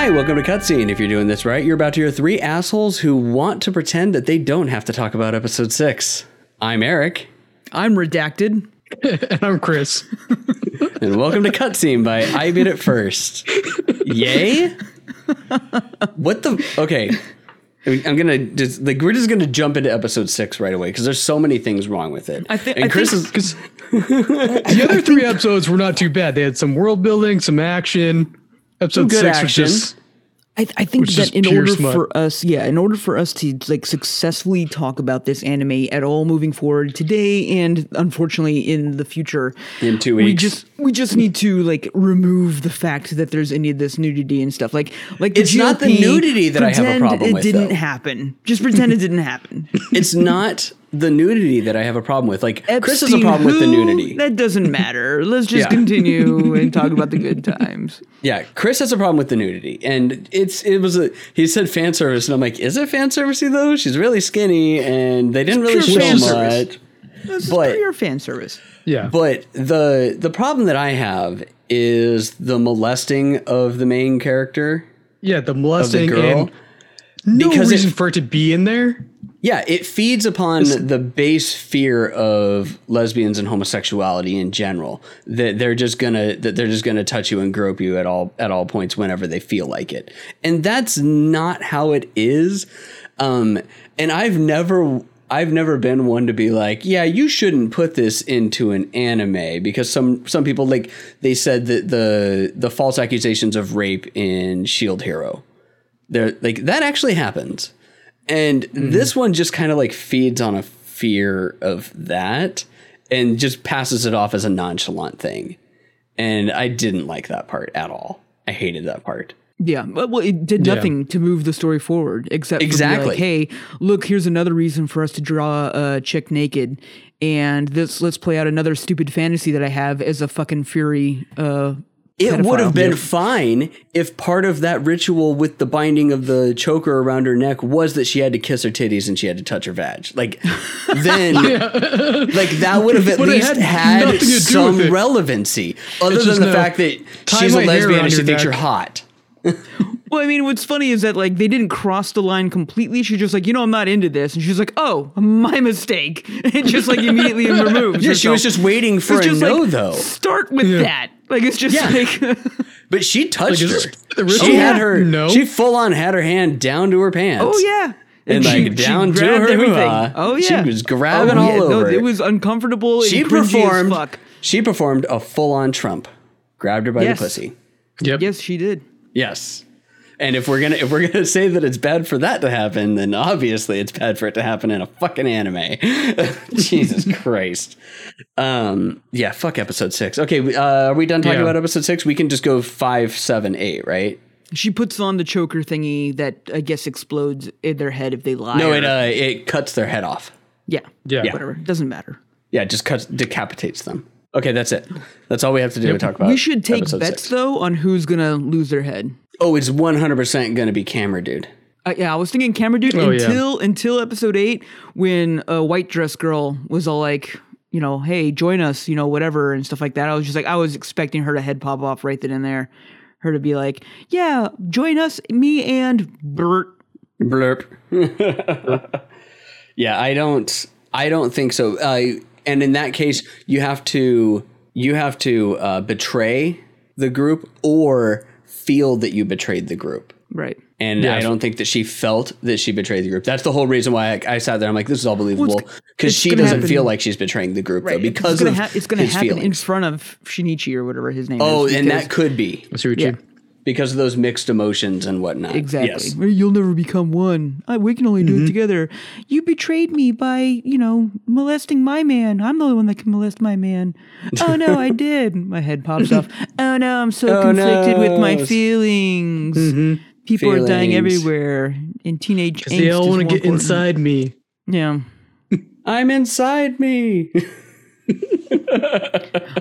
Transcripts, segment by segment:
Hi, welcome to Cutscene. If you're doing this right, you're about to hear three assholes who want to pretend that they don't have to talk about episode six. I'm Eric, I'm redacted. and I'm Chris. and welcome to Cutscene by I Beat It First. Yay? What the? Okay. I'm gonna just like we're just gonna jump into episode six right away because there's so many things wrong with it. I thi- and I Chris think- is Because the other three episodes were not too bad. They had some world building, some action. Episode good six action. was just I, I think Which that is in order smut. for us, yeah, in order for us to like successfully talk about this anime at all moving forward today and unfortunately in the future, In two weeks, we just we just need to like remove the fact that there's any of this nudity and stuff. Like like the It's not the nudity that I have a problem it with, It didn't though. happen. Just pretend it didn't happen. it's not the nudity that I have a problem with. Like Chris has a Epstein problem with the nudity. That doesn't matter. Let's just Yeah. continue and talk about the good times. Yeah, Chris has a problem with the nudity, and it's it was a he said fan service, and I'm like, is it fan servicey though? She's really skinny, and they didn't really show fan much. service. This But- is pure fan service. yeah. But the the problem that I have is the molesting of the main character yeah, the of the molesting girl. and no Because it- reason for it to be in there. Yeah, it feeds upon the base fear of lesbians and homosexuality in general. That they're just gonna that they're just gonna touch you and grope you at all at all points whenever they feel like it. And that's not how it is. Um, and I've never I've never been one to be like, yeah, you shouldn't put this into an anime because some some people like they said that the the false accusations of rape in Shield Hero. They're like that actually happens. And this one just kind of like feeds on a fear of that and just passes it off as a nonchalant thing. And I didn't like that part at all. I hated that part. Yeah, but well, it did Yeah. nothing to move the story forward except Exactly. for like, hey, look, here's another reason for us to draw a chick naked, and this let's play out another stupid fantasy that I have as a fucking fury. Uh, It would have pedophile. been fine if part of that ritual with the binding of the choker around her neck was that she had to kiss her titties and she had to touch her vag. Like then like that would have at But least had had nothing to do with some relevancy other It's than the no, fact that she's a lesbian around and she your thinks you're hot. Well, I mean, what's funny is that like they didn't cross the line completely. She's just like, you know, I'm not into this, and she's like, oh, my mistake, and just like immediately removes. Yeah, she was just waiting for It's a just no like, though. Start with Yeah. that. Like it's just Yeah. like. But she touched Like, her. the real- She Oh, had yeah. her. No. She full on had her hand down to her pants. Oh yeah. And, she- like she down to her everything. hoo-ha. Oh yeah. She was grabbing Oh, all yeah. Over it it. was uncomfortable. She and performed. As fuck. She performed a full on Trump. Grabbed her by Yes. the pussy. Yep. Yes, she did. Yes. And if we're gonna if we're gonna say that it's bad for that to happen, then obviously it's bad for it to happen in a fucking anime. Jesus Christ. Um. Yeah. Fuck episode six. Okay. Uh, are we done talking Yeah. about episode six? We can just go five, seven, eight, right? She puts on the choker thingy that I guess explodes in their head if they lie. No, it uh, it cuts their head off. yeah, Yeah. whatever. Doesn't matter. Yeah, it just cuts decapitates them. Okay, that's it. That's all we have to do to talk about. we should take bets six. though on who's gonna lose their head. Oh, it's one hundred percent gonna be camera dude. Uh, yeah, I was thinking camera dude Oh, yeah. until until episode eight when a white dress girl was all like, you know, hey, join us, you know, whatever and stuff like that. I was just like, I was expecting her to head pop off right then and there, her to be like, yeah, join us, me and Bert. Blurp. yeah, I don't. I don't think so. Uh, and in that case, you have to you have to uh, betray the group or feel that you betrayed the group. Right. And Yeah. I don't think that she felt that she betrayed the group. That's the whole reason why I, I sat there. I'm like, this is all believable because it's she doesn't happen- feel like she's betraying the group though because it's gonna, of ha- it's gonna his happen in front of Shinichi or whatever his name Oh, is. and that could be I see what Yeah. You. because of those mixed emotions and whatnot. Exactly. Yes. You'll never become one. I, we can only do it mm-hmm. together. You betrayed me by, you know, molesting my man. I'm the only one that can molest my man. Oh no, I did. My head pops off. Oh no, I'm so Oh, conflicted with my no. feelings. Mm-hmm. People are dying everywhere. In teenage angst They all is want to get important. inside me. Yeah. I'm inside me.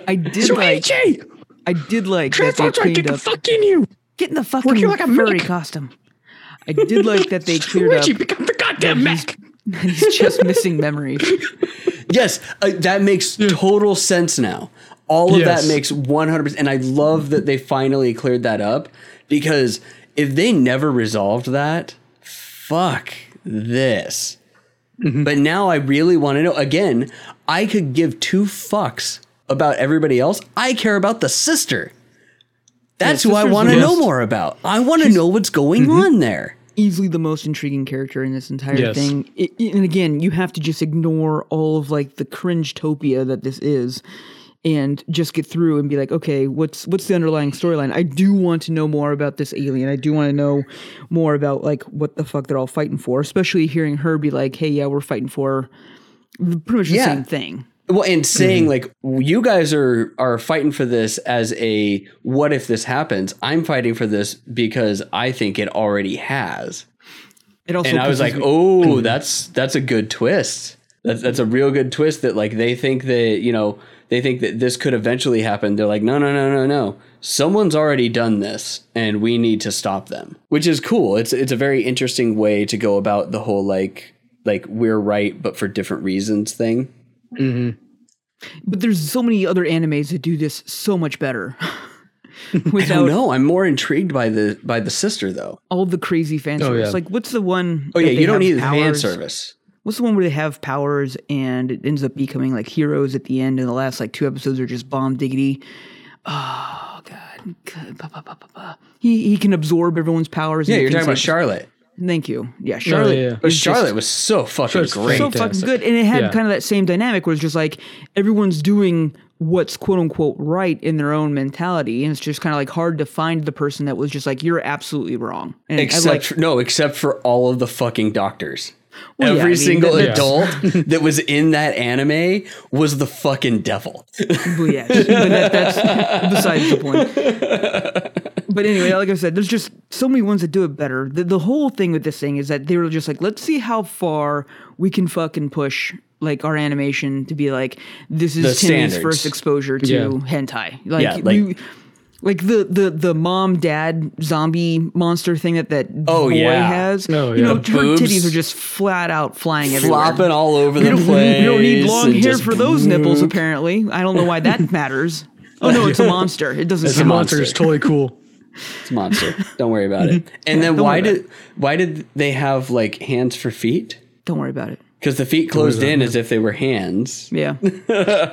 I did like. I did like that they cleaned up. fucking you. Get in the fucking Working like a furry Mac. costume. I did like that they cleared up. Richie, become the goddamn that he's, Mac. he's just missing memories. Yes, uh, that makes total sense now. All of Yes. that makes 100%. And I love that they finally cleared that up because if they never resolved that, fuck this. But now I really want to know. Again, I could give two fucks about everybody else. I care about the sister. That's who I want to know more about. I want to know what's going mm-hmm. on there. easily the most intriguing character in this entire Yes. thing. It, it- and again, you have to just ignore all of like the cringe topia that this is and just get through and be like, okay, what's what's the underlying storyline? I do want to know more about this alien. I do want to know more about like what the fuck they're all fighting for, especially hearing her be like, "Hey, yeah, we're fighting for pretty much the Yeah. same thing." Well, and saying mm-hmm. like you guys are are fighting for this as a what if this happens? I'm fighting for this because I think it already has. It also and I was like, me- "Oh, mm-hmm. that's that's a good twist. That's that's a real good twist that like they think that, you know, they think that this could eventually happen. They're like, "No, no, no, no, no. Someone's already done this and we need to stop them." Which is cool. It's it's a very interesting way to go about the whole like like we're right but for different reasons thing. Mm-hmm. but there's so many other animes that do this so much better. I don't know. I'm more intrigued by the by the sister though. all the crazy fan Oh, service. yeah. Like, what's the one? Oh yeah, you don't have need fan service. What's the one where they have powers and it ends up becoming like heroes at the end, and the last like two episodes are just bomb diggity. Oh god, God, ba, ba, ba, ba, ba. he he can absorb everyone's powers. Yeah, and you're talking about like- Charlotte. Thank you. Yeah, Charlotte. yeah. But Charlotte just was so fucking Charlotte's great. so fucking good, and it had Yeah. kind of that same dynamic where it's just like everyone's doing what's quote unquote right in their own mentality, and it's just kind of like hard to find the person that was just like you're absolutely wrong. And Except like, for, no, except for all of the fucking doctors. Well, yeah, Every I mean, single that- adult that was in that anime was the fucking devil. Well, yes, but that, that's besides the point. But anyway, like I said, there's just so many ones that do it better. The, the whole thing with this thing is that they were just like, let's see how far we can fucking push like our animation to be like this is The Timmy's standards. first exposure to Yeah. hentai. Like, Yeah, like- we, like the the the mom dad zombie monster thing that that Oh, boy yeah. has. Oh, You know, yeah. her Boobs. titties are just flat out flying everywhere. Flopping all over We the don't, place. you don't need long and hair just for those nipples, boop. apparently. I don't know why that matters. Oh no, it's a monster. It doesn't It's The a count. monster is totally cool. It's a monster. Don't worry about it. And then don't why worry about did why did they have like hands for feet? Don't worry about it. Because the feet closed in as if they were hands. Yeah.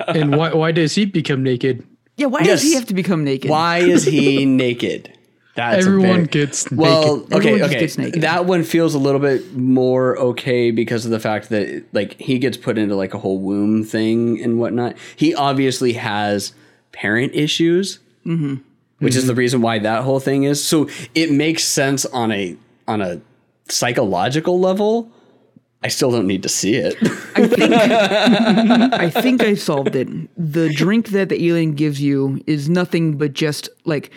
And why why does he become naked? Yeah, why Yes. does he have to become naked? Why is he naked? That's a Everyone very- gets Well, naked. okay, Everyone just okay. gets naked. That one feels a little bit more okay because of the fact that like he gets put into like a whole womb thing and whatnot. He obviously has parent issues, mm-hmm. Mm-hmm. which is the reason why that whole thing is. So it makes sense on a on a psychological level. I still don't need to see it. I think I think I solved it. The drink that the alien gives you is nothing but just like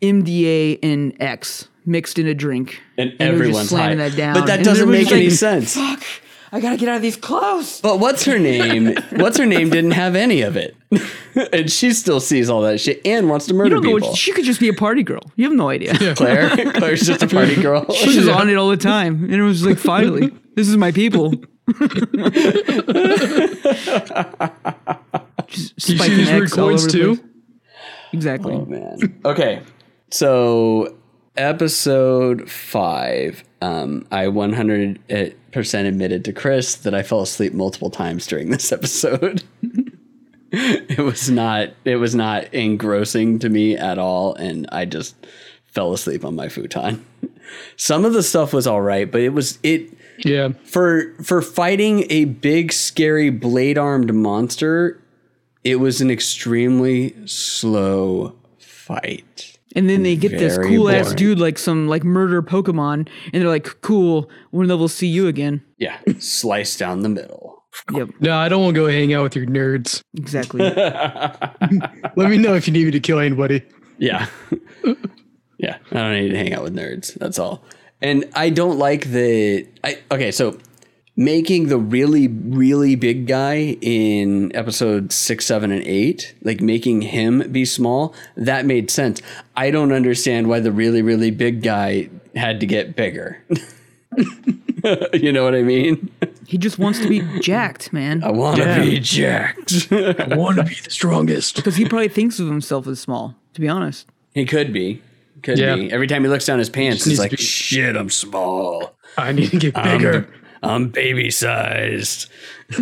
MDA and X mixed in a drink. And, just everyone's high. slamming that down. But that And doesn't make any sense. Fuck! I gotta get out of these clothes. But what's her name? what's her name didn't have any of it. and she still sees all that shit and wants to You murder don't know. people. What, she could just be a party girl. You have no idea. Claire, Claire's just a party girl. She's just on it all the time, and it was like, finally, this is my people. Just You spiking see these weird X all coins over too? place. Exactly. Oh man. Okay. So episode five. Um, I 100% admitted to Chris that I fell asleep multiple times during this episode. it was not. It was not engrossing to me at all, and I just fell asleep on my futon. Some of the stuff was all right, but it was it Yeah. for for fighting a big scary blade armed monster it was an extremely slow fight And then they get this Very cool ass boring. dude, like some like murder Pokemon, and they're like, "Cool, when we'll see you again." yeah slice down the middle Yep, No, I don't want to go hang out with your nerds. exactly. Let me know if you need me to kill anybody. yeah yeah i don't need to hang out with nerds that's all and i don't like the i okay so making the really really big guy in episode 6 7 and 8 like making him be small that made sense i don't understand why the really really big guy had to get bigger you know what i mean he just wants to be jacked, man, i want to Yeah. be jacked I want to be the strongest. because he probably thinks of himself as small. To be honest, he could be Could Yeah. be. Every time he looks down his pants, he's like, "Shit, I'm small. I need to get I'm- bigger. I'm baby sized."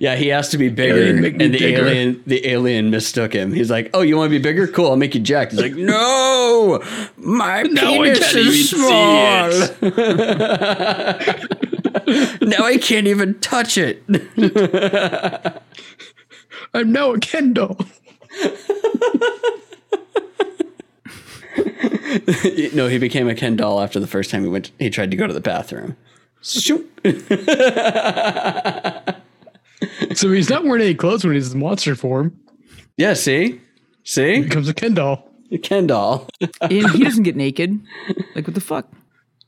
yeah, he has to be bigger, Alien, make and the bigger. alien, the alien mistook him. He's like, "Oh, you want to be bigger? Cool, I'll make you jacked." He's like, "No, my Now I penis can't is even small. now I can't even touch it." I'm now a Ken doll. no, he became a Ken doll after the first time he went. He tried to go to the bathroom. Shoot. So he's not wearing any clothes when he's in monster form. Yeah, see, see, He becomes a Ken doll. Ken doll. and he doesn't get naked. Like what the fuck?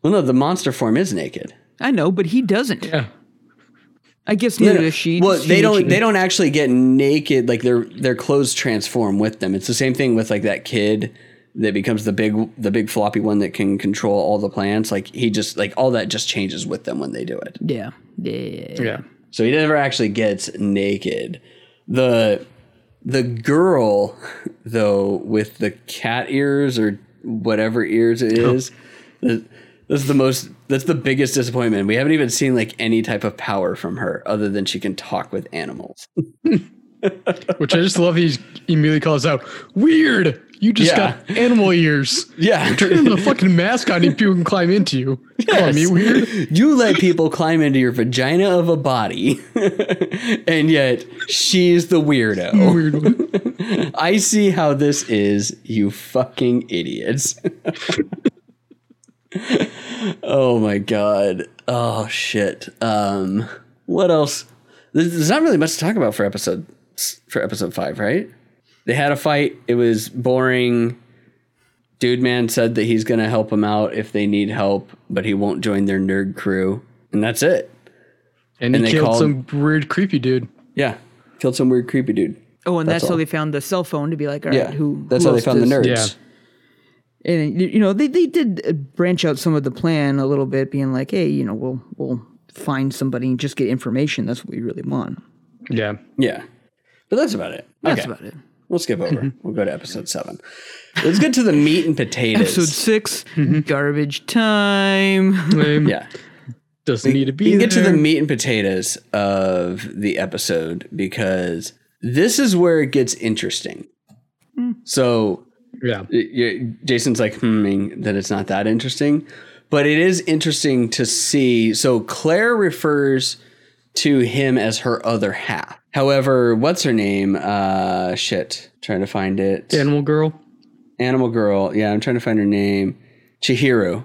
well, no, the monster form is naked. I know, but he doesn't. Yeah. I guess neither does she. Well, She- they don't. she- They don't actually get naked. Like their their clothes transform with them. It's the same thing with like that kid that becomes the big the big floppy one that can control all the plants. Like he just like all that just changes with them when they do it. Yeah. Yeah. Yeah. So he never actually gets naked. The the girl though with the cat ears or whatever ears it oh. is, th- that's the most that's the biggest disappointment. We haven't even seen like any type of power from her other than she can talk with animals. Which I just love. He immediately calls out, "Weird! You just Yeah. got animal ears. Yeah. Turn a fucking on and people can climb into you. Calling me weird? You let people climb into your vagina of a body, and yet she's the weirdo. Weird one. I see how this is, you fucking idiots. oh my god. Oh shit. Um what else? There's there's not really much to talk about for episode for episode 5, right? They had a fight. It was boring. Dude man said that he's going to help them out if they need help, but he won't join their nerd crew. And that's it. And, And he they killed called- some weird, creepy dude. Yeah. Killed some weird creepy dude. Oh, and that's, That's how they found the cell phone to be like, all right, Yeah. who? that's who how they else found the nerds. Yeah. And you know, they they did uh, branch out some of the plan a little bit, being like, hey, you know, we'll we'll find somebody and just get information. That's what we really want. Yeah. Yeah. But that's about it. That's okay. about it. We'll skip over. Mm-hmm. We'll go to episode seven. Let's get to the meat and potatoes. Episode 6 mm-hmm. garbage time. Lame. Yeah. Doesn't need to be You can get to there. the meat and potatoes of the episode because this is where it gets interesting. Hmm. So Yeah. y- y- Jason's like humming that it's not that interesting, but it is interesting to see. So Claire refers to him as her other half. However, what's her name? Uh, shit, trying to find it. Animal girl. Animal Girl. Yeah, I'm trying to find her name. Chihiru.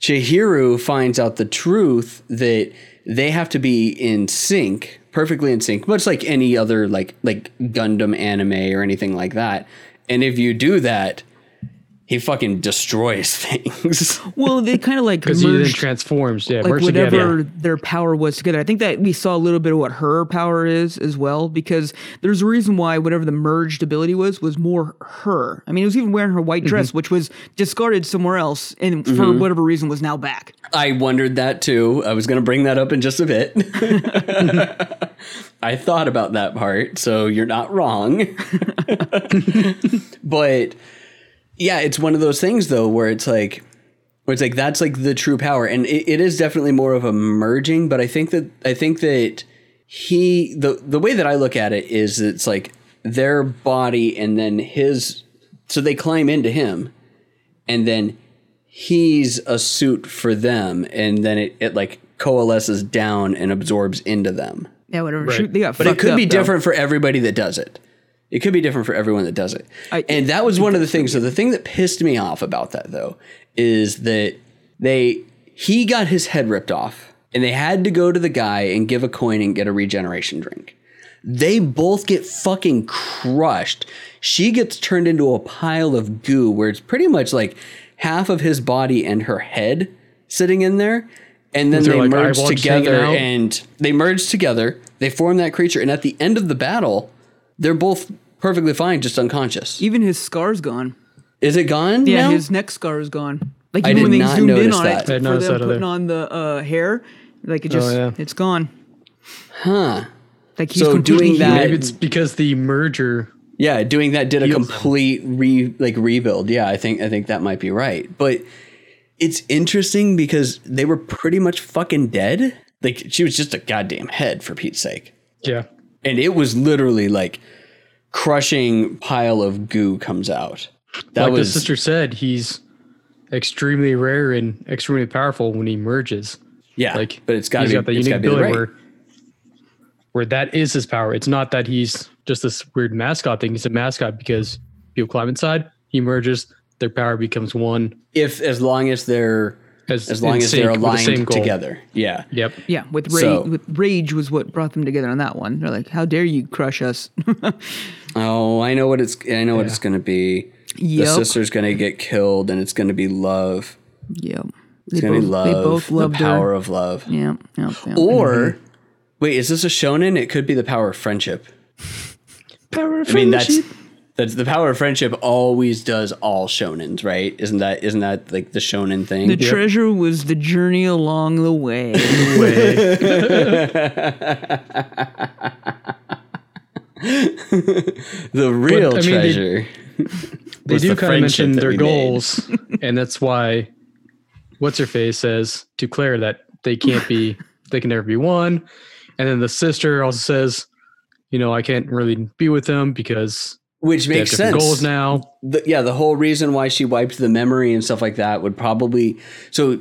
Chihiru finds out the truth that they have to be in sync, perfectly in sync, much like any other like like Gundam anime or anything like that. And if you do that, he fucking destroys things. well, they kind of like Because he then transforms. Yeah. like merge whatever together. their power was together. I think that we saw a little bit of what her power is as well, because there's a reason why whatever the merged ability was was more her. I mean, it was even wearing her white dress, mm-hmm. which was discarded somewhere else, and for mm-hmm. whatever reason was now back. I wondered that too. I was going to bring that up in just a bit. I thought about that part, so you're not wrong. but yeah, it's one of those things though where it's like where it's like that's like the true power and it, it is definitely more of a merging, but I think that I think that he the the way that I look at it is it's like their body and then his so they climb into him and then he's a suit for them and then it, it like coalesces down and absorbs into them Yeah, whatever. Right. Shoot, they got but it fucked could be though. different for everybody that does it it could be different for everyone that does it I- and that was one of the things so the thing that pissed me off about that though is that they he got his head ripped off and they had to go to the guy and give a coin and get a regeneration drink they both get fucking crushed. She gets turned into a pile of goo where it's pretty much like half of his body and her head sitting in there. And then they like, merge together and they merge together. They form that creature. And at the end of the battle, they're both perfectly fine, just unconscious. Even his scar's gone. Is it gone? Yeah, now? his neck scar is gone. Like I even when did they not zoomed in notice on that. it I for them putting either. on the uh, hair, like it just yeah. it's gone. huh. Like he's So doing that- Maybe it's because the merger Yeah, doing that did a complete re like rebuild. Yeah, I think I think that might be right. But it's interesting because they were pretty much fucking dead. Like she was just a goddamn head for Pete's sake. Yeah. And it was literally like crushing pile of goo comes out. That like was the sister said, he's extremely rare and extremely powerful when he merges. yeah, Like, but it's got to he's be got the unique ability right. where, where that is his power. It's not that he's just this weird mascot thing. He's a mascot because people climb inside, he merges, their power becomes one. if as long as they're As, as long as they're sync with the same aligned together. Yeah. Yep. Yeah, with rage, So- with rage was what brought them together on that one. They're like, "How dare you crush us?" Oh, I know what it's I know what it's going to be. The sister's going to get killed and it's going to be love. yeah, It's they going to both, be love. they both the power her. of love. Yeah, yeah, yeah. Or mm-hmm. wait, is this a shonen? It could be the power of friendship. Power I mean, that's that's the power of friendship always does all shonens, right? Isn't that isn't that like the shonen thing? the treasure was the journey along the way. the real I mean, they- treasure. they was do the kind of mention their goals, and that's why what's her face says to Claire that they can't be, they can never be one, and then the sister also says, you know, I can't really be with them because Which makes sense. goals now. the, yeah, the whole reason why she wiped the memory and stuff like that would probably so.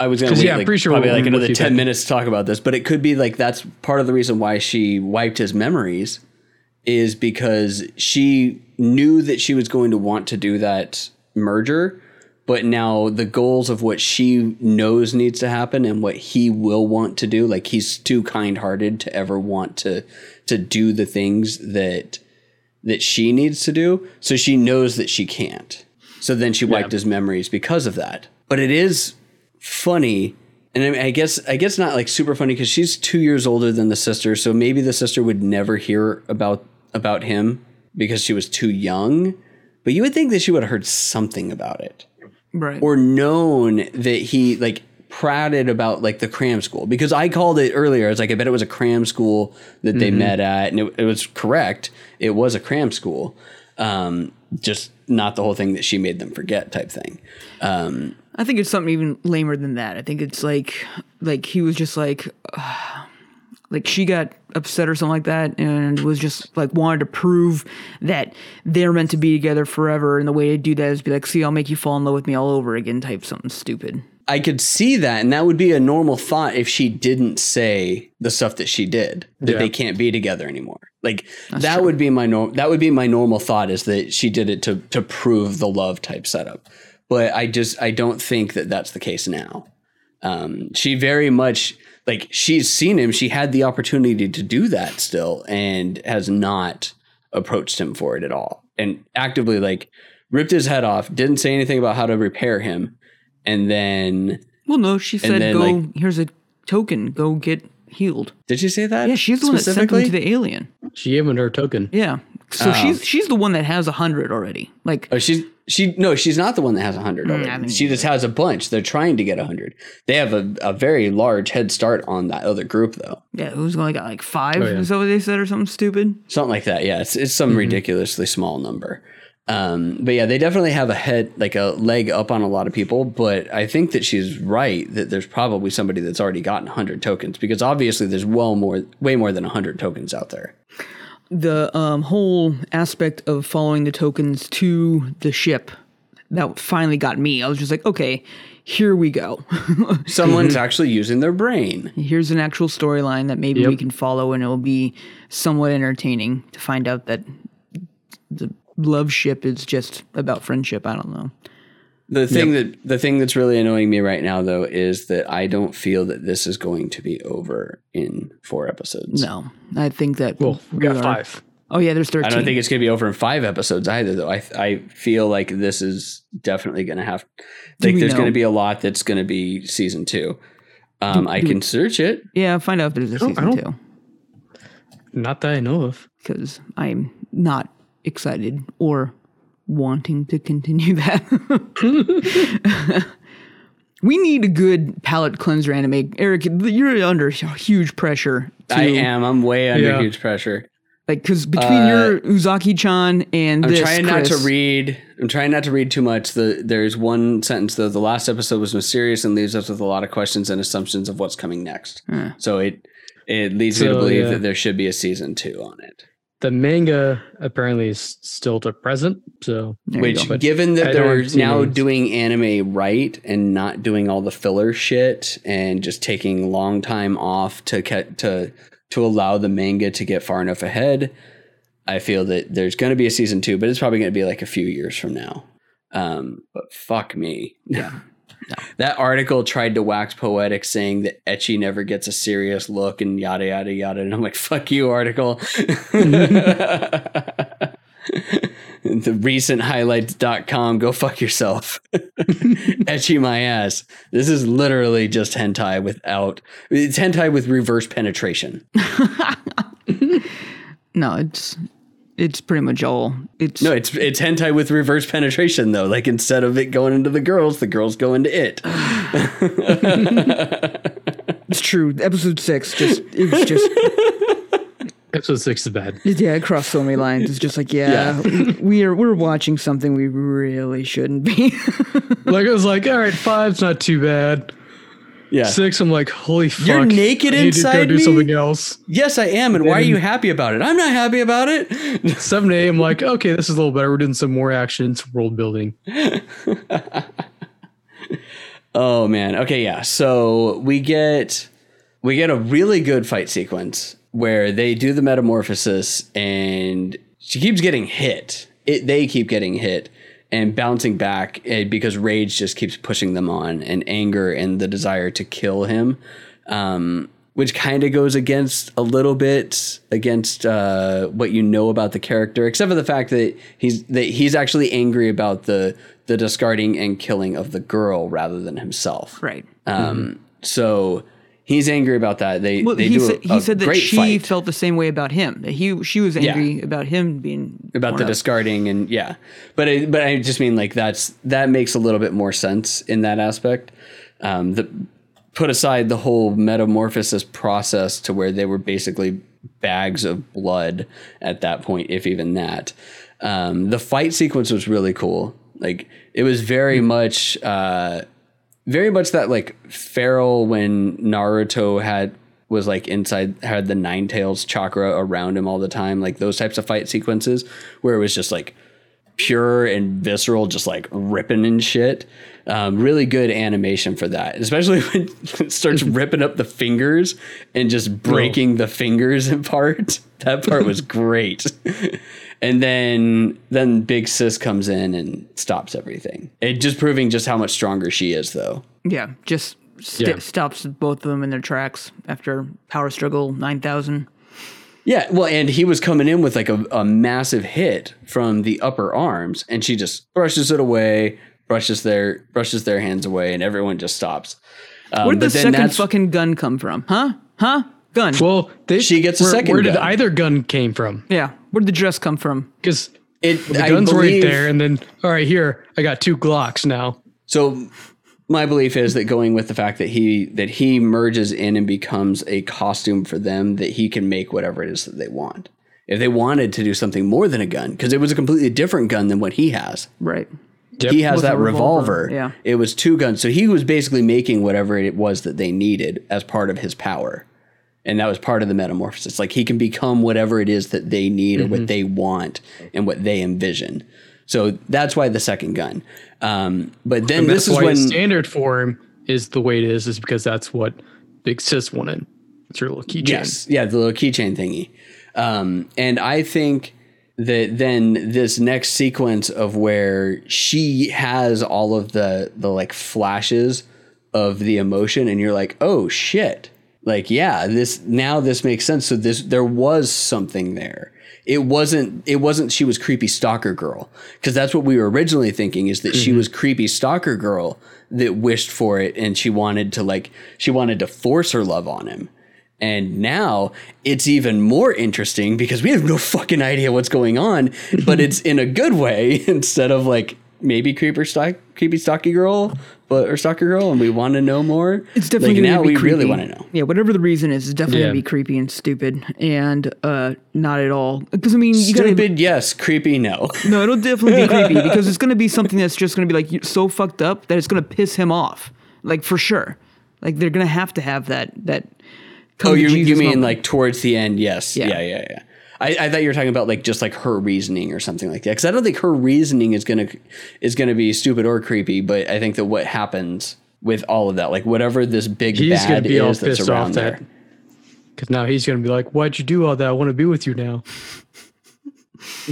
I was going to yeah, I'm like, pretty sure probably we'll- like another ten that. minutes to talk about this, but it could be like that's part of the reason why she wiped his memories is because she knew that she was going to want to do that merger, but now the goals of what she knows needs to happen and what he will want to do, like he's too kind-hearted to ever want to to do the things that that she needs to do. So she knows that she can't. So then she wiped his memories because of that. But it is funny. And I, mean, I guess I guess not like super funny because she's two years older than the sister, so maybe the sister would never hear about about him because she was too young. But you would think that she would have heard something about it right. or known that he like prated about like the cram school because I called it earlier. I was like I bet it was a cram school that they met at, and it, it was correct. It was a cram school, um, just not the whole thing that she made them forget type thing. Um, I think it's something even lamer than that. I think it's like like he was just like like she got upset or something like that and was just like wanted to prove that they're meant to be together forever and the way to do that is be like see I'll make you fall in love with me all over again type something stupid. I could see that, and that would be a normal thought if she didn't say the stuff that she did that Yeah. they can't be together anymore. Like that would be my norm. That would be my normal thought is that she did it to to prove the love type setup. But I just I don't think that that's the case now. Um, she very much like she's seen him. She had the opportunity to do that still, and has not approached him for it at all, and actively like ripped his head off. Didn't say anything about how to repair him, and then Well no, she said then, go like- here's a token, go get healed. did she say that? Yeah, she's the one that sent them specifically? to the alien. She gave him her token. Yeah. So Oh. she's she's the one that has a hundred already. Like Oh, she's she no, she's not the one that has a hundred already. Think she just has a bunch. They're trying to get a hundred. They have a, a very large head start on that other group though. yeah, who's only got like five? Oh, yeah. Is that what they said or something stupid? Something like that. Yeah, it's it's some Mm-hmm. ridiculously small number. Um, but yeah, they definitely have a head like a leg up on a lot of people. But I think that she's right that there's probably somebody that's already gotten hundred tokens because obviously there's well more, way more than hundred tokens out there. the um, whole aspect of following the tokens to the ship that finally got me. I was just like, okay, here we go. Someone's actually using their brain. Here's an actual storyline that maybe Yep. we can follow, and it'll be somewhat entertaining to find out that the love ship is just about friendship. I don't know. The thing that the thing that's really annoying me right now though is that I don't feel that this is going to be over in four episodes. No, I think that. Well, we got are- five. Oh yeah, there's thirteen. I don't think it's going to be over in five episodes either though. I I feel like this is definitely going to have like we there's know? going to be a lot that's going to be season 2. Um I can search it. yeah, find out if there's a season two Not that I know of. because I'm not excited or wanting to continue that. we need a good palate cleanser anime. Eric, you're under huge pressure. To, I am I'm way under Yeah. huge pressure. Like, because between your Uzaki-chan and Uh, I'm this, trying not to read. I'm trying not to read too much. The there's one sentence though. The last episode was mysterious and leaves us with a lot of questions and assumptions of what's coming next. So it it leads me to believe yeah. that there should be a season two on it. The manga apparently is still to present, so There you Which, go. given that I they're now names. doing anime right and not doing all the filler shit and just taking long time off to get to to allow the manga to get far enough ahead, I feel that there's going to be a season two, but it's probably going to be like a few years from now. Um, but fuck me. Yeah. that article tried to wax poetic saying that Ecchi never gets a serious look and yada yada yada. And I'm like, fuck you, article. the recent highlights.com, go fuck yourself. Ecchi my ass. This is literally just hentai without it's hentai with reverse penetration. No, it's it's pretty much all. It's No, it's it's hentai with reverse penetration though. Like instead of it going into the girls, the girls go into it. it's true. Episode six, just it was just episode six is bad. yeah, it crossed so many lines. It's just like yeah, we are we're watching something we really shouldn't be. like I was like, all right, five's not too bad. Yeah. Six, I'm like, holy fuck. You're naked I need to inside go do me? something else. Yes, I am. And why are you happy about it? I'm not happy about it. Seven, eight, I'm like, okay, this is a little better. We're doing some more action, some world building. Oh man. Okay, yeah. So we get we get a really good fight sequence where they do the metamorphosis and she keeps getting hit. It they keep getting hit and bouncing back eh, because rage just keeps pushing them on and anger and the desire to kill him. Um which kind of goes against a little bit against uh, what you know about the character, except for the fact that he's that he's actually angry about the the discarding and killing of the girl rather than himself. right. Um, so he's angry about that. They Well, they he do a, said he said that she fight felt the same way about him. That he she was angry about him being about the up. discarding and yeah, but I, but I just mean like that's that makes a little bit more sense in that aspect. Um, the put aside the whole metamorphosis process to where they were basically bags of blood at that point, if even that. Um, the fight sequence was really cool. Like it was very much, uh, very much that like feral when Naruto had was like inside had the nine tails chakra around him all the time, like those types of fight sequences where it was just like pure and visceral, just like ripping and shit. Um, really good animation for that, especially when it starts ripping up the fingers and just breaking the fingers apart. That part was great. and then then Big Sis comes in and stops everything. It just proving just how much stronger she is, though. Yeah, just st- Yeah. stops both of them in their tracks after Power Struggle nine thousand. Yeah, well, and he was coming in with like a, a massive hit from the upper arms, and she just brushes it away, brushes their brushes their hands away, and everyone just stops. Um, Where did the second fucking gun come from? Huh? Huh? Gun. Well, they, She gets a where, second Where did gun. either gun came from? yeah. Where did the dress come from? Because it, the guns believe- weren't there, and then all right, here I got two Glocks now. So my belief is that going with the fact that he that he merges in and becomes a costume for them, that he can make whatever it is that they want. If they wanted to do something more than a gun, because it was a completely different gun than what he has. Right. Yep. he has that revolver, revolver. yeah. It was two guns. So he was basically making whatever it was that they needed as part of his power. And that was part of the metamorphosis. Like he can become whatever it is that they need or Mm-hmm. what they want and what they envision. So that's why the second gun. Um, but then And this that's is why when standard form is the way it is, is because that's what Big Sis wanted. It's her little keychain. Yes, yeah, the little keychain thingy. Um, and I think that then this next sequence of where she has all of the the like flashes of the emotion, and you're like, oh shit, like yeah, this now this makes sense. So this there was something there. It wasn't. It wasn't. She was creepy stalker girl because that's what we were originally thinking. Is that she mm-hmm. was creepy stalker girl that wished for it and she wanted to like she wanted to force her love on him. And now it's even more interesting because we have no fucking idea what's going on, but it's in a good way instead of like maybe creeper stock creepy stocky girl, but or stalker girl, and we want to know more. It's definitely like gonna now be we creepy. really want to know. Yeah, whatever the reason is, it's definitely Yeah. gonna be creepy and stupid, and uh, not at all. Because I mean, you gotta Stupid, yes. Creepy, no. no, it'll definitely be creepy because it's gonna be something that's just gonna be like so fucked up that it's gonna piss him off, like for sure. Like they're gonna have to have that that. Come Oh, you you mean moment. like towards the end? Yes. Yeah. Yeah, yeah, yeah. I, I thought you were talking about like just like her reasoning or something like that. Because I don't think her reasoning is gonna is gonna be stupid or creepy. But I think that what happens with all of that, like whatever this big He's gonna bad be all is that's pissed off around there. that because now he's gonna be like, "Why'd you do all that? I want to be with you now."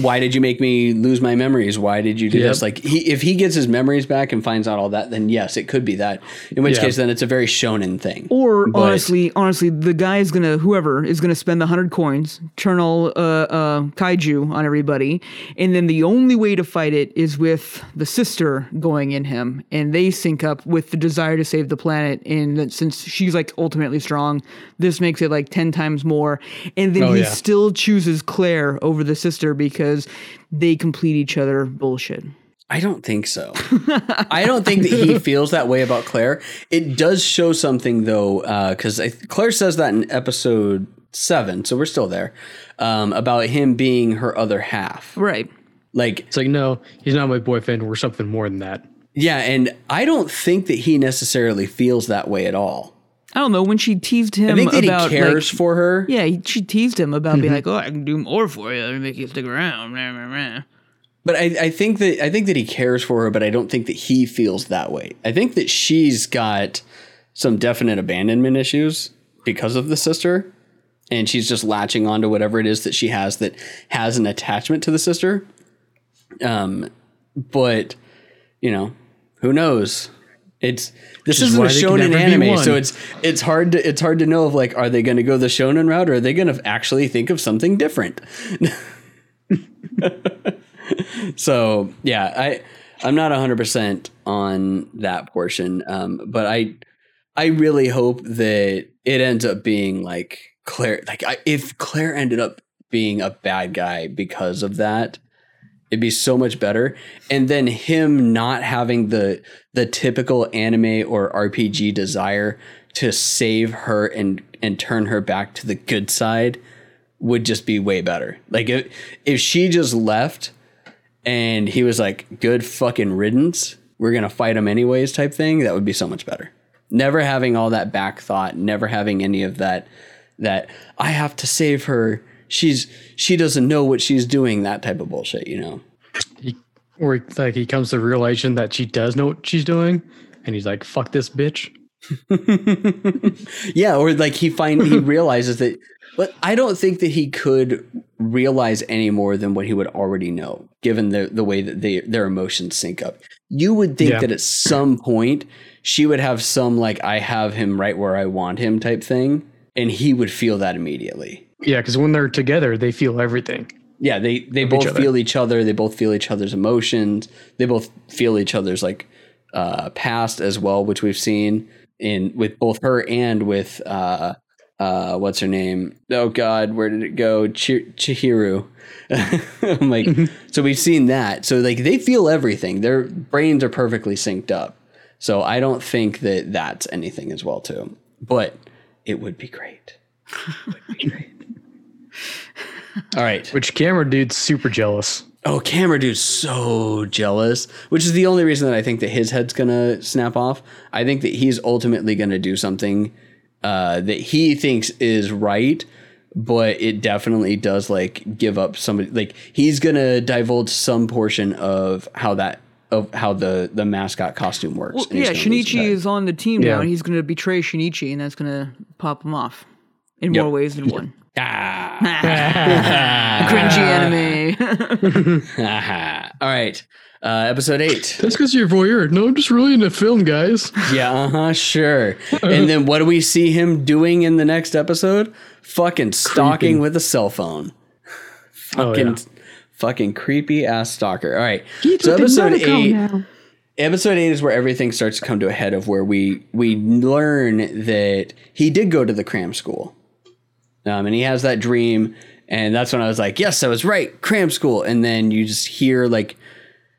Why did you make me lose my memories? Why did you do Yep. this? Like he, if he gets his memories back and finds out all that, then yes, it could be that. In which Yeah. case, then it's a very shonen thing. Or But- honestly, honestly, the guy is gonna whoever is gonna spend the hundred coins, turn all uh, uh, kaiju on everybody, and then the only way to fight it is with the sister going in him, and they sync up with the desire to save the planet. And that since she's like ultimately strong, this makes it like ten times more. And then Oh, he yeah. still chooses Claire over the sister because they complete each other. Bullshit. I don't think so. I don't think that he feels that way about Claire. It does show something though, because Claire says that in episode seven, so we're still there, um, about him being her other half. Right. Like, It's like, no, he's not my boyfriend. We're something more than that. yeah, and I don't think that he necessarily feels that way at all. I don't know when she teased him I think that about he cares like, for her. Yeah, he, she teased him about Mm-hmm. being like, "Oh, I can do more for you and make you stick around." But I, I think that I think that he cares for her, but I don't think that he feels that way. I think that she's got some definite abandonment issues because of the sister, and she's just latching on to whatever it is that she has that has an attachment to the sister. Um, but you know, who knows? It's this is isn't a they can shonen anime, so it's it's hard to it's hard to know of like are they going to go the shonen route or are they going to actually think of something different? so yeah, I I'm not 100 percent on that portion, um, but I I really hope that it ends up being like Claire. Like I, if Claire ended up being a bad guy because of that, it'd be so much better. And then him not having the the typical anime or RPG desire to save her and and turn her back to the good side would just be way better. Like if if she just left and he was like good fucking riddance, we're going to fight him anyways type thing, that would be so much better. Never having all that back thought, never having any of that that I have to save her. She's she doesn't know what she's doing that type of bullshit, you know. He, or like he comes to the realization that she does know what she's doing, and he's like, "Fuck this bitch." Yeah, or like he find he realizes that but I don't think that he could realize any more than what he would already know, given the the way that they their emotions sync up. You would think Yeah. that at some point she would have some like I have him right where I want him type thing, and he would feel that immediately. Yeah, because when they're together, they feel everything. Yeah, they they both other. feel each other. They both feel each other's emotions. They both feel each other's like uh, past as well, which we've seen in with both her and with uh, uh, what's her name? Oh God, where did it go? Chi- Chihiro. I'm like, so we've seen that. So like they feel everything. Their brains are perfectly synced up. So I don't think that that's anything as well too. But it would be great. It would be great. All right. Which camera dude's super jealous. Oh, camera dude's so jealous, which is the only reason that I think that his head's gonna snap off. I think that he's ultimately gonna do something uh, that he thinks is right, but it definitely does like give up somebody. Like he's gonna divulge some portion of how that of how the the mascot costume works. Well, yeah, gonna lose his Shinichi is on the team Yeah. now, and he's going to betray Shinichi, and that's going to pop him off in Yep. more ways than one. Ah. Cringy anime. All right, uh, episode eight. That's because you're voyeur. No, I'm just really into film, guys. Yeah, uh huh, sure. and then what do we see him doing in the next episode? Fucking stalking Creeping. with a cell phone. Oh, Fucking, yeah. fucking creepy ass stalker. All right. so episode eight. Episode eight is where everything starts to come to a head of where we we learn that he did go to the cram school, um, and he has that dream, and that's when I was like, yes, I was right, cram school. And then you just hear like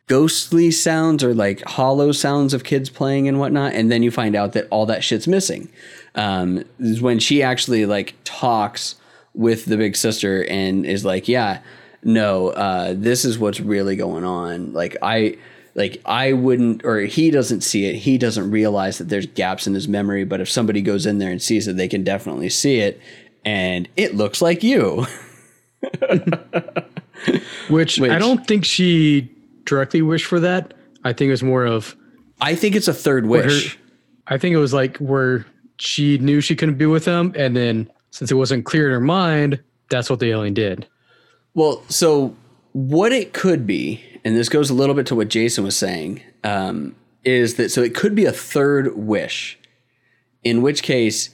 ghostly sounds or like hollow sounds of kids playing and whatnot, and then you find out that all that shit's missing. Um, is when she actually like talks with the big sister and is like, yeah, no, uh, this is what's really going on. Like I like I wouldn't or he doesn't see it. He doesn't realize that there's gaps in his memory, but if somebody goes in there and sees it, they can definitely see it and it looks like you. Which, Which- I don't think she directly wished for that. I think it was more of I think it's a third her- wish. I think it was like where she knew she couldn't be with him, and then since it wasn't clear in her mind, that's what the alien did. Well, so what it could be, and this goes a little bit to what Jason was saying, um, is that so it could be a third wish, in which case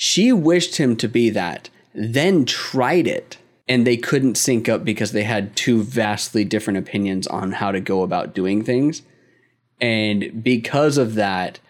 she wished him to be that, then tried it, and they couldn't sync up because they had two vastly different opinions on how to go about doing things. And because of that,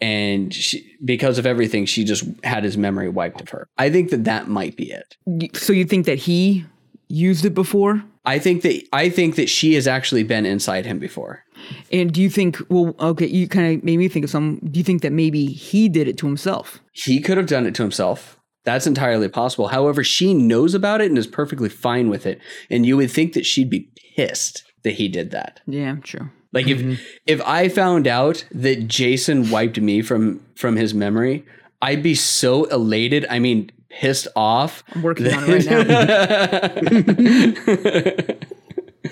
and she, because of everything, she just had his memory wiped of her. I think that that might be it. So you think that he used it before? I think that I think that she has actually been inside him before. And do you think? Well, okay, you kind of made me think of some. Do you think that maybe he did it to himself? He could have done it to himself. That's entirely possible. However, she knows about it and is perfectly fine with it. And you would think that she'd be pissed that he did that. Yeah, true. Like if mm-hmm. if I found out that Jason wiped me from from his memory, I'd be so elated. I mean, pissed off. I'm working on it right now.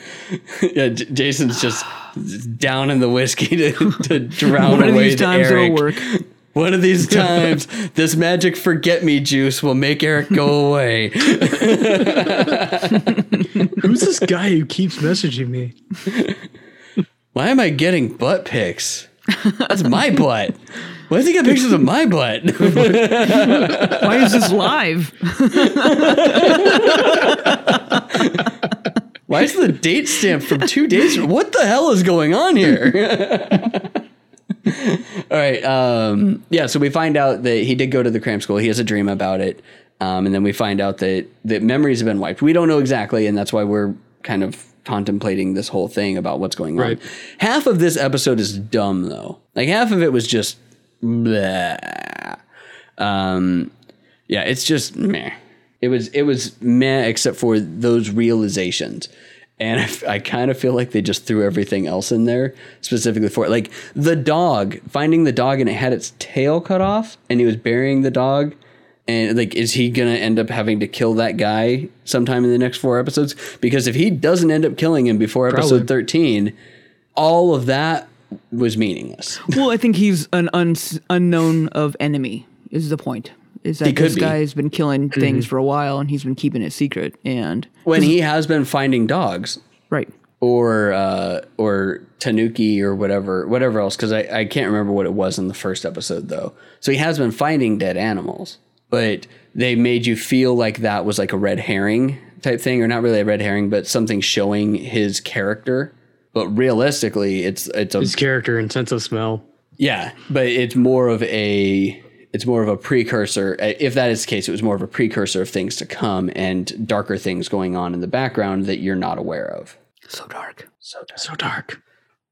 Yeah, J- Jason's just down in the whiskey to, to drown One of away these the times Eric. it'll work. One of these times, this magic forget me juice will make Eric go away. Who's this guy who keeps messaging me? Why am I getting butt pics? That's my butt. Why does he got pictures of my butt? Why is this live? Why is the date stamp from two days? What the hell is going on here? All right. Um, yeah. So we find out that he did go to the cram school. He has a dream about it. Um, and then we find out that, that memories have been wiped. We don't know exactly. And that's why we're kind of contemplating this whole thing about what's going on. Half of this episode is dumb, though. Like half of it was just blah. Um, yeah, it's just meh. It was it was meh except for those realizations. And I kind of feel like they just threw everything else in there specifically for it. Like the dog, finding the dog and it had its tail cut off and he was burying the dog. And like, is he going to end up having to kill that guy sometime in the next four episodes? Because if he doesn't end up killing him before episode Probably. 13, all of that was meaningless. well, I think he's an uns- unknown of enemy. Is the point? Is that He could this be. guy's been killing things for a while and he's been keeping it secret? And when he has been finding dogs right, or uh, or Tanuki or whatever whatever else because I, I can't remember what it was in the first episode though. So he has been finding dead animals, but they made you feel like that was like a red herring type thing, or not really a red herring, but something showing his character. But realistically, it's it's a His character and sense of smell. yeah, but it's more of a it's more of a precursor. Uh, If that is the case, it was more of a precursor of things to come and darker things going on in the background that you're not aware of. so dark. So dark, So dark.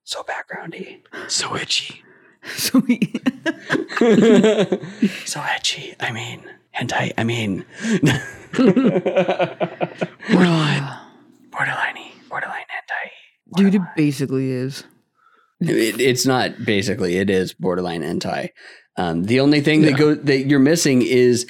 so backgroundy. So ecchi. So he, so ecchi. I mean, hentai. I mean, Borderline. borderliney, borderline hentai. dude, it basically is. It, it's not basically. It is borderline hentai. Um, the only thing that go that you're missing is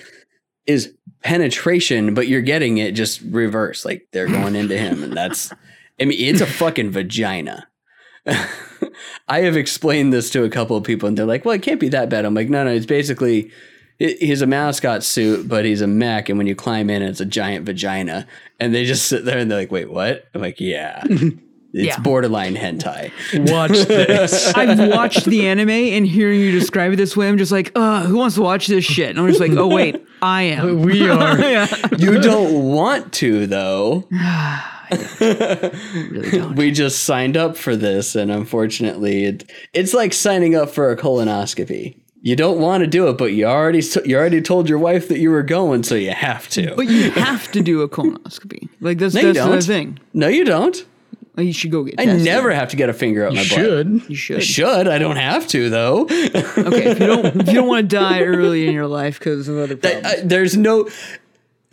is penetration, but you're getting it just reverse. Like they're going into him, and that's. I mean, it's a fucking vagina. I have explained this to a couple of people, and they're like, "Well, it can't be that bad." I'm like, "No, no, it's basically." it- He's a mascot suit, but he's a mech, and when you climb in, it's a giant vagina. And they just sit there and they're like, "Wait, what?" I'm like, "Yeah, it's Yeah. borderline hentai." Watch this. I've watched the anime and hearing you describe it this way, I'm just like, uh, who wants to watch this shit? And I'm just like, oh wait, I am. we are. yeah. You don't want to though. Really don't. We just signed up for this, and unfortunately, it, it's like signing up for a colonoscopy. You don't want to do it, but you already you already told your wife that you were going, so you have to. But you have to do a colonoscopy. Like that's no, that's the thing. No, you don't. Like, you should go get. I tested. never have to get a finger up You my butt. You should. You I should. should. I don't have to though. Okay, if you don't, if you don't want to die early in your life because of other problems. I- there's no.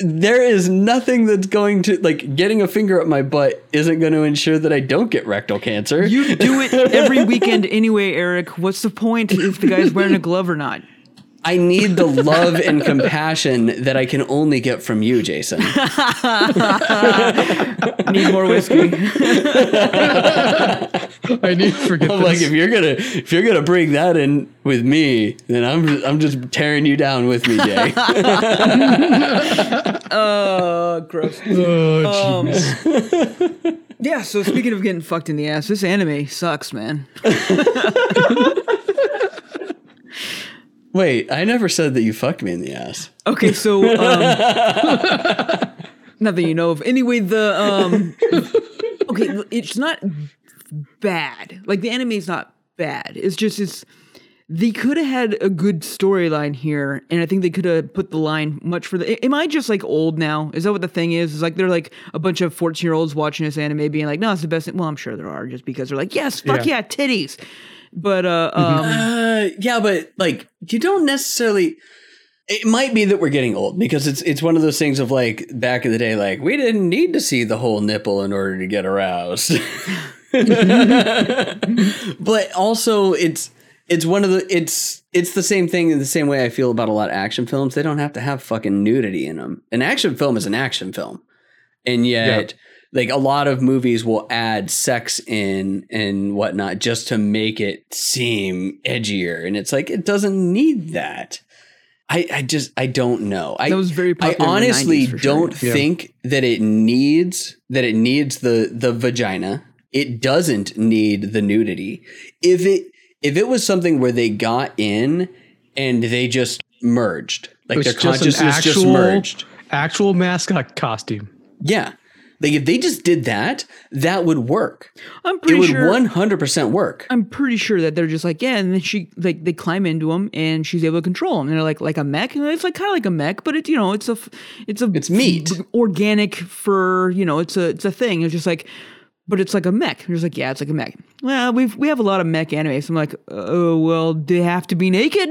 There is nothing that's going to like getting a finger up my butt isn't going to ensure that I don't get rectal cancer. you do it every weekend anyway, Eric. What's the point if the guy's wearing a glove or not? I need the love and compassion that I can only get from you, Jason. Need more whiskey. I need to forget I'm this. like, if you're gonna if you're gonna bring that in with me, then I'm I'm just tearing you down with me, Jay. Uh, gross. oh, Um, jeez. Yeah. So speaking of getting fucked in the ass, this anime sucks, man. Wait, I never said that you fucked me in the ass. Okay, so um, not that you know of. Anyway, the um, okay, it's not bad. Like the anime is not bad. It's just it's they could have had a good storyline here, and I think they could have put the line much further. A- Am I just like old now? Is that what the thing is? Is like they're like a bunch of fourteen year olds watching this anime, being like, "No, it's the best." Thing. Well, I'm sure there are, just because they're like, "Yes, fuck yeah, Yeah. titties." But uh, um, Uh, yeah, but like you don't necessarily. It might be that we're getting old because it's it's one of those things of like back in the day, like we didn't need to see the whole nipple in order to get aroused. but also, it's it's one of the it's it's the same thing in the same way I feel about a lot of action films. They don't have to have fucking nudity in them. An action film is an action film, and yet. Like a lot of movies will add sex in and whatnot just to make it seem edgier, and it's like it doesn't need that. I, I just I don't know. I That was very I popular in the honestly 90s for sure. don't Yeah. think that it needs that it needs the the vagina. It doesn't need the nudity. If it if it was something where they got in and they just merged, like their just consciousness just actual- merged. Actual mascot costume. Yeah. Like if they just did that, that would work. I'm pretty sure It would sure. 100% work. I'm pretty sure that they're just like, yeah, and then she like they climb into him and she's able to control him. And they're like like a mech, and it's like kind of like a mech, but it's you know it's a it's a It's meat. organic for you know it's a it's a thing. It's just like, but it's like a mech. You're just like yeah, it's like a mech. Well, we've we have a lot of mech anime. So I'm like, oh well, do they have to be naked?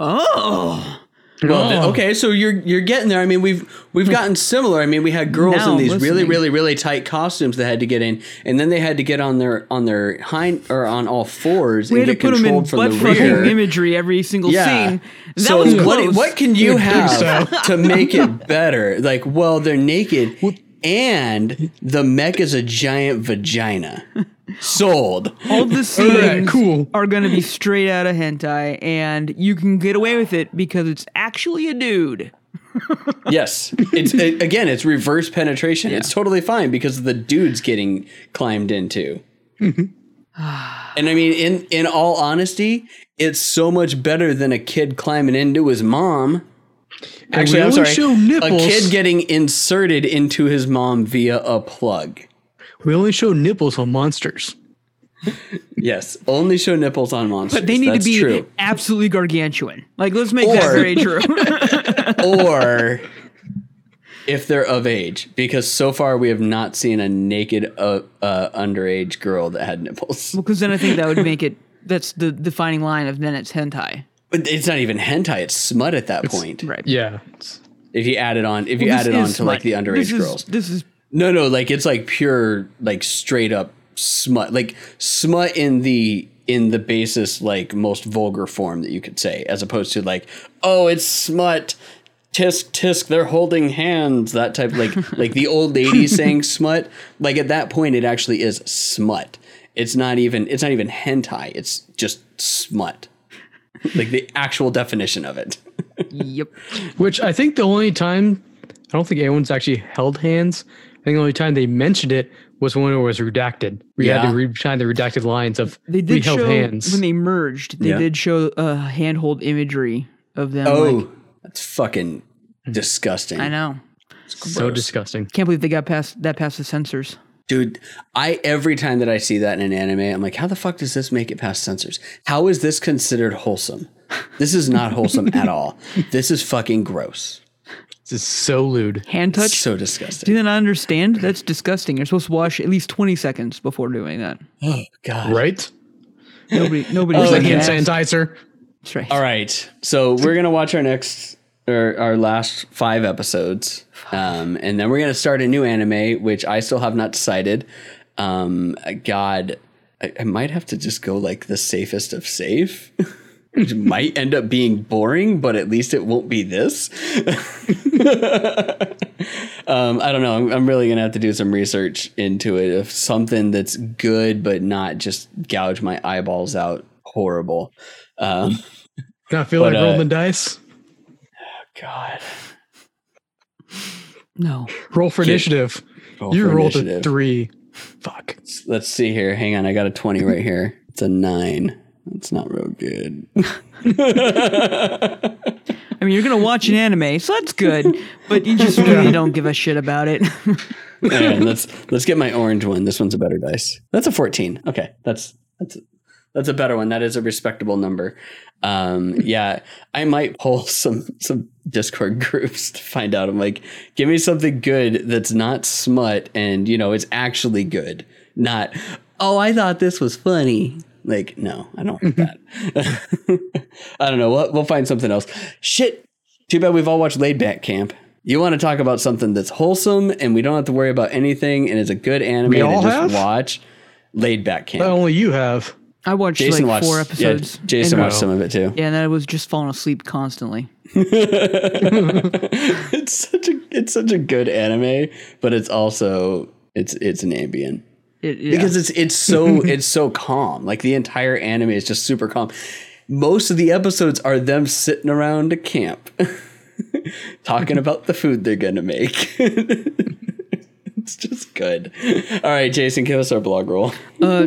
Oh, Well, Oh. okay, so you're you're getting there. I mean, we've we've hmm. gotten similar. I mean, we had girls Now in these really listening. really really tight costumes that had to get in, and then they had to get on their on their hind or on all fours we and had to get put them in controlled from butt the fucking rear. imagery every single Yeah. scene. That so was what close. what can you Pig style. have to make it better? Like, well, they're naked, and the mech is a giant vagina. Sold. all the scenes cool. are going to be straight out of hentai, and you can get away with it because it's actually a dude. Yes, it's it, again, it's reverse penetration. It's totally fine because the dude's getting climbed into. and I mean, in in all honesty, it's so much better than a kid climbing into his mom. Actually, I'm sorry, show a kid getting inserted into his mom via a plug. We only show nipples on monsters. Yes, only show nipples on monsters. But they need That's to be true. absolutely gargantuan. Like, let's make that Or- very true. or if they're of age, because so far we have not seen a naked uh, uh, underage girl that had nipples. Well, Because then I think that would make it. That's the defining line of then it's hentai. But it's not even hentai; it's smut at that point. Right. Yeah. It's- If you add it on, if you add it on is to like the underage this is, girls, This is no, no, like it's like pure, like straight up smut, like smut in the in the basis like most vulgar form that you could say, as opposed to like, oh, it's smut. Tisk tisk, they're holding hands. That type, like like the old ladies saying smut. Like at that point, it actually is smut. It's not even it's not even hentai. It's just smut. like the actual definition of it. yep. Which I think the only time I don't think anyone's actually held hands. I think the only time they mentioned it was when it was redacted. We had to read behind the redacted lines of They we did held show hands. when they merged. They Yeah. did show uh, handhold imagery of them. Oh, like, that's fucking disgusting. I know. so disgusting. Can't believe they got past that past the censors. Dude, I every time that I see that in an anime, I'm like, how the fuck does this make it past censors? How is this considered wholesome? This is not wholesome at all. This is fucking gross. Is so lewd. Hand touch. So disgusting. Do you not understand? That's disgusting. You're supposed to wash at least 20 seconds before doing that. Oh God. Right? Nobody, nobody. Oh, It's like hand sanitizer. That's right. All right. So we're gonna watch our next or our last five episodes, um, and then we're gonna start a new anime, which I still have not decided. Um, God, I, I might have to just go like the safest of safe. Which might end up being boring, but at least it won't be this. um, I don't know. I'm, I'm really gonna have to do some research into it If something that's good, but not just gouge my eyeballs out. Horrible. Um, I feel But, like uh, rolling dice. Oh god. No. Roll for Get- initiative. Roll you for rolled initiative. a three. Fuck. Let's see here. Hang on. I got a 20 right here. It's a nine. That's not real good. I mean, you're gonna watch an anime, so that's good. But you just really don't give a shit about it. And let's let's get my orange one. This one's a better dice. That's a 14. Okay. That's that's that's a better one. That is a respectable number. Um, yeah, I might pull some some Discord groups to find out. I'm like, give me something good that's not smut and you know it's actually good. Not oh, I thought this was funny. Like, no, I don't want that. I don't know. We'll, we'll find something else. Shit. Too bad we've all watched Laid Back Camp. You want to talk about something that's wholesome and we don't have to worry about anything and it's a good anime We to all just have? watch. Laid Back Camp. But only you have. I watched Jason like watched four episodes. Yeah, Jason and, watched some of it too. Yeah, and I was just falling asleep constantly. it's such a it's such a good anime, but it's also it's it's an ambient. It, yeah. because it's it's so it's so calm. Like the entire anime is just super calm. Most of the episodes are them sitting around a camp talking about the food they're gonna make. it's just good. All right, Jason, give us our blog roll. uh,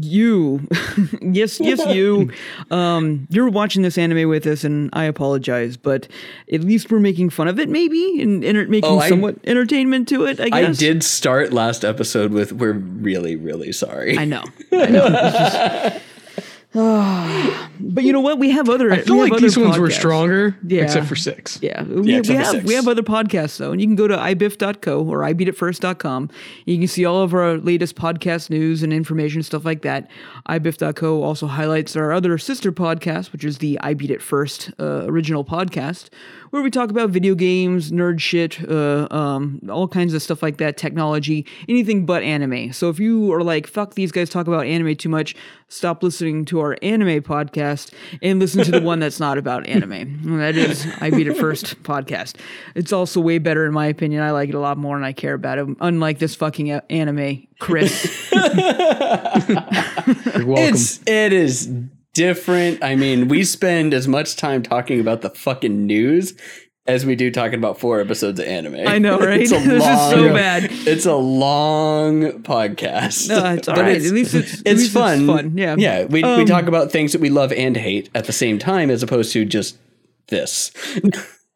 you, yes, yes, you. Um, you're watching this anime with us, and I apologize, but at least we're making fun of it, maybe, and making Oh, I- somewhat entertainment to it. I guess I did start last episode with "We're really, really sorry." I know. I know. But you know what? We have other. I feel like these ones were stronger. Yeah. except for six. Yeah, we, Yeah, we have six. we have other podcasts though, and you can go to ibiff.co or ibeatitfirst.com. You can see all of our latest podcast news and information, stuff like that. ibiff.co also highlights our other sister podcast, which is the I Beat It First uh, original podcast, where we talk about video games, nerd shit, uh, um, all kinds of stuff like that, technology, anything but anime. So if you are like, fuck, these guys talk about anime too much, stop listening to our anime podcast and listen to the one that's not about anime. That is I Beat It First podcast. It's also way better in my opinion. I like it a lot more and I care about it. Unlike this fucking anime, Chris. You're welcome. It's it is different. I mean, we spend as much time talking about the fucking news as we do talking about four episodes of anime. I know, right? It's a this long, is so bad. It's a long podcast. No, it's all But right. At least it's- it's least it's fun. fun. Yeah. yeah. We we Um, talk about things that we love and hate at the same time, as opposed to just this.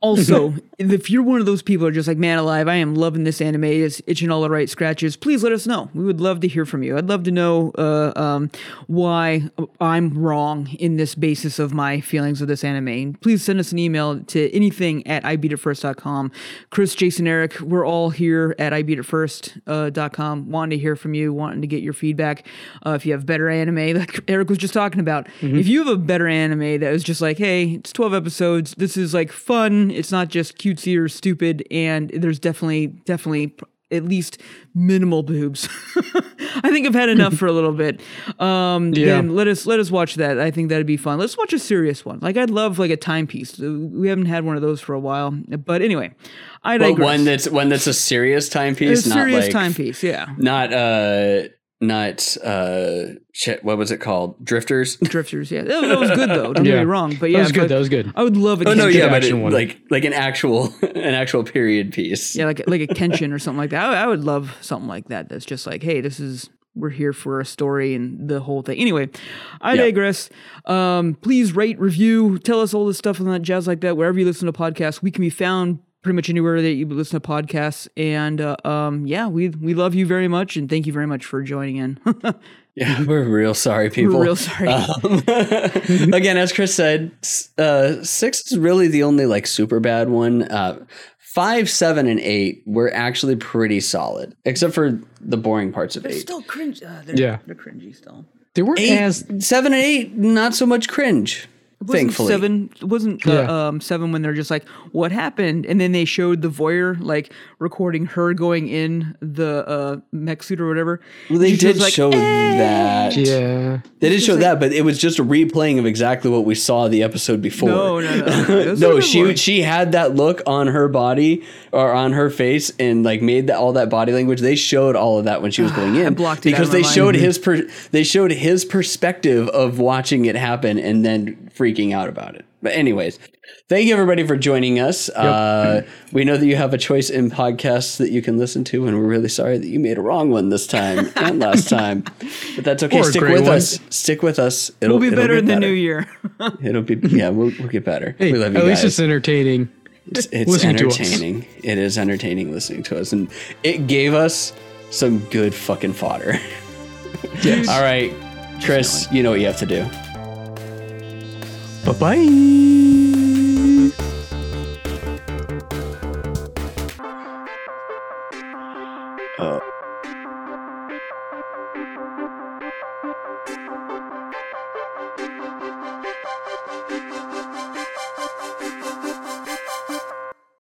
Also, if you're one of those people who are just like, man alive, I am loving this anime, it's itching all the right scratches, please let us know. We would love to hear from you. I'd love to know uh, um, why I'm wrong in this basis of my feelings of this anime. And please send us an email to anything at ibeatitfirst.com. Chris, Jason, Eric, we're all here at ibeatitfirst.com, wanting to hear from you, wanting to get your feedback. Uh, if you have better anime, like Eric was just talking about, if you have a better anime that is just like, hey, it's 12 episodes, this is like fun, it's not just cutesy or stupid, and there's definitely, definitely at least minimal boobs. I think I've had enough for a little bit. Um, Yeah. Then let us let us watch that. I think that'd be fun. Let's watch a serious one. Like I'd love like a timepiece. We haven't had one of those for a while. But anyway, I But digress. one that's one that's a serious a timepiece, not serious like timepiece. Yeah, not uh not uh shit. What was it called? Drifters. Drifters. Yeah, that, that was good though. Don't get me wrong. But yeah, that was good. That was good. I would love a Oh no, Kenshin- yeah, but it, one. like like an actual an actual period piece. yeah, like like a Kenshin or something like that. I, I would love something like that. That's just like, hey, this is we're here for a story and the whole thing. Anyway, I Yeah. digress. Um, please rate, review, tell us all this stuff and that jazz like that. Wherever you listen to podcasts, we can be found pretty much anywhere that you listen to podcasts. And uh, um, yeah, we we love you very much and thank you very much for joining in. Yeah, we're real sorry, people. real sorry. Um, again, as Chris said, uh, six is really the only like super bad one. Uh, five, seven, and eight were actually pretty solid, except for the boring parts of They're eight. still cringe. Uh, they're, Yeah. they're cringy still. They weren't Eight, as seven, and eight, not so much cringe. It wasn't Thankfully, seven it wasn't the Yeah. um seven when they're just like what happened and then they showed the voyeur like recording her going in the uh mech suit or whatever Well, they She was did like, show "Eh." that. yeah. They did show like- that, but it was just a replaying of exactly what we saw the episode before. No, no, no. Those no, are she ones. she had that look on her body or on her face and like made that all that body language. They showed all of that when she was going in blocked it out because of they my mind. showed his per, they showed his perspective of watching it happen and then freaking out about it. But anyways, thank you everybody for joining us. Uh, we know that you have a choice in podcasts that you can listen to, and we're really sorry that you made a wrong one this time and last time. But that's okay. Or Stick with one. us. Stick with us. It'll we'll be it'll better get in the new year It'll be yeah. We'll, we'll get better. Hey, we love you at least it's entertaining. It's, it's listening to us. entertaining. It is entertaining listening to us, and it gave us some good fucking fodder. Yes. All right, Chris, you know what you have to do. Bye bye.